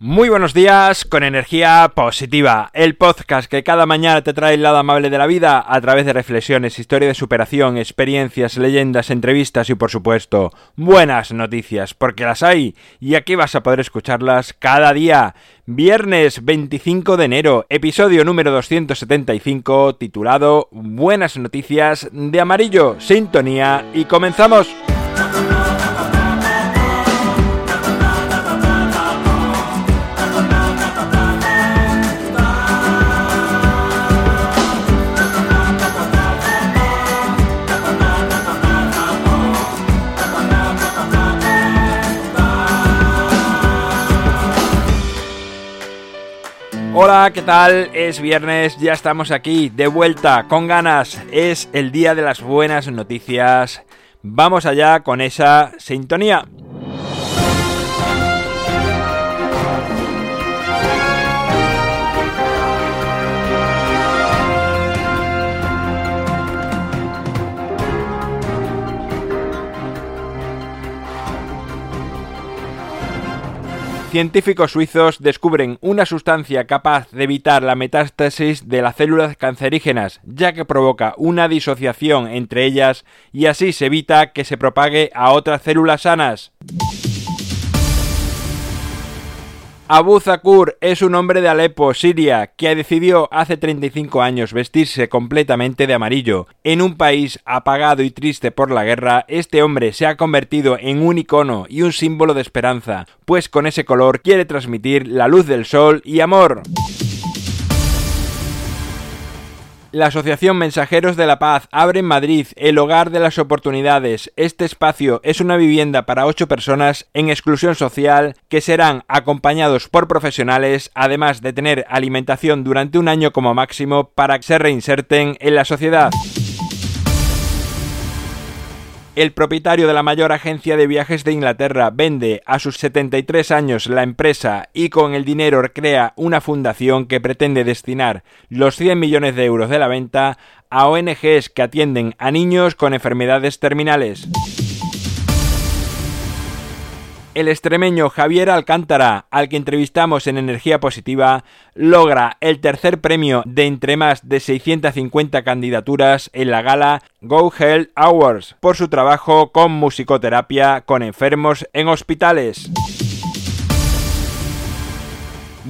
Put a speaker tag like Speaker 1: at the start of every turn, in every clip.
Speaker 1: Muy buenos días con energía positiva, el podcast que cada mañana te trae el lado amable de la vida a través de reflexiones, historia de superación, experiencias, leyendas, entrevistas y por supuesto buenas noticias, porque las hay y aquí vas a poder escucharlas cada día. Viernes 25 de enero, episodio número 275 titulado Buenas noticias de amarillo, sintonía y comenzamos. Hola, ¿qué tal? Es viernes, ya estamos aquí, de vuelta, con ganas. Es el día de las buenas noticias. Vamos allá con esa sintonía. Científicos suizos descubren una sustancia capaz de evitar la metástasis de las células cancerígenas, ya que provoca una disociación entre ellas y así se evita que se propague a otras células sanas. Abu Zakur es un hombre de Alepo, Siria, que decidió hace 35 años vestirse completamente de amarillo. En un país apagado y triste por la guerra, este hombre se ha convertido en un icono y un símbolo de esperanza, pues con ese color quiere transmitir la luz del sol y amor. La Asociación Mensajeros de la Paz abre en Madrid el hogar de las oportunidades. Este espacio es una vivienda para ocho personas en exclusión social que serán acompañados por profesionales, además de tener alimentación durante un año como máximo para que se reinserten en la sociedad el propietario de la mayor agencia de viajes de Inglaterra vende a sus 73 años la empresa y con el dinero crea una fundación que pretende destinar los 100 millones de euros de la venta a ONGs que atienden a niños con enfermedades terminales el extremeño Javier Alcántara, al que entrevistamos en Energía Positiva, logra el tercer premio de entre más de 650 candidaturas en la gala Go Health Hours por su trabajo con musicoterapia con enfermos en hospitales.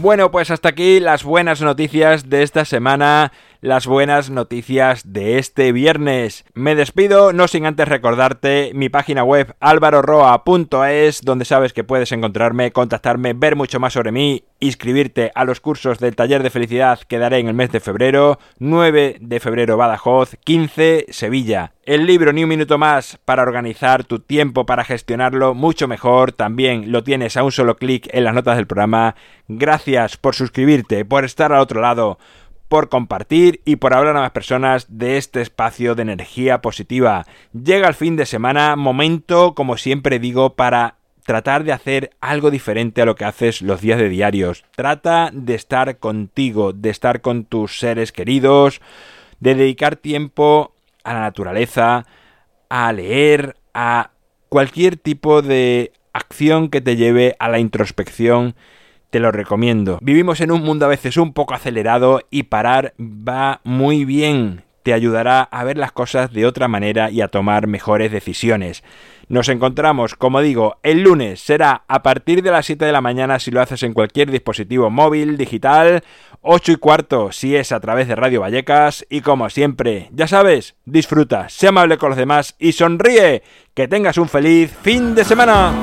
Speaker 1: Bueno, pues hasta aquí las buenas noticias de esta semana las buenas noticias de este viernes. Me despido, no sin antes recordarte mi página web alvaroroa.es, donde sabes que puedes encontrarme, contactarme, ver mucho más sobre mí, inscribirte a los cursos del taller de felicidad que daré en el mes de febrero, 9 de febrero Badajoz, 15 Sevilla. El libro Ni un minuto más para organizar tu tiempo para gestionarlo mucho mejor, también lo tienes a un solo clic en las notas del programa. Gracias por suscribirte, por estar al otro lado por compartir y por hablar a más personas de este espacio de energía positiva. Llega el fin de semana, momento, como siempre digo, para tratar de hacer algo diferente a lo que haces los días de diarios. Trata de estar contigo, de estar con tus seres queridos, de dedicar tiempo a la naturaleza, a leer, a cualquier tipo de acción que te lleve a la introspección te lo recomiendo. Vivimos en un mundo a veces un poco acelerado y parar va muy bien. Te ayudará a ver las cosas de otra manera y a tomar mejores decisiones. Nos encontramos, como digo, el lunes. Será a partir de las 7 de la mañana si lo haces en cualquier dispositivo móvil, digital, 8 y cuarto si es a través de Radio Vallecas. Y como siempre, ya sabes, disfruta, sé amable con los demás y sonríe. Que tengas un feliz fin de semana.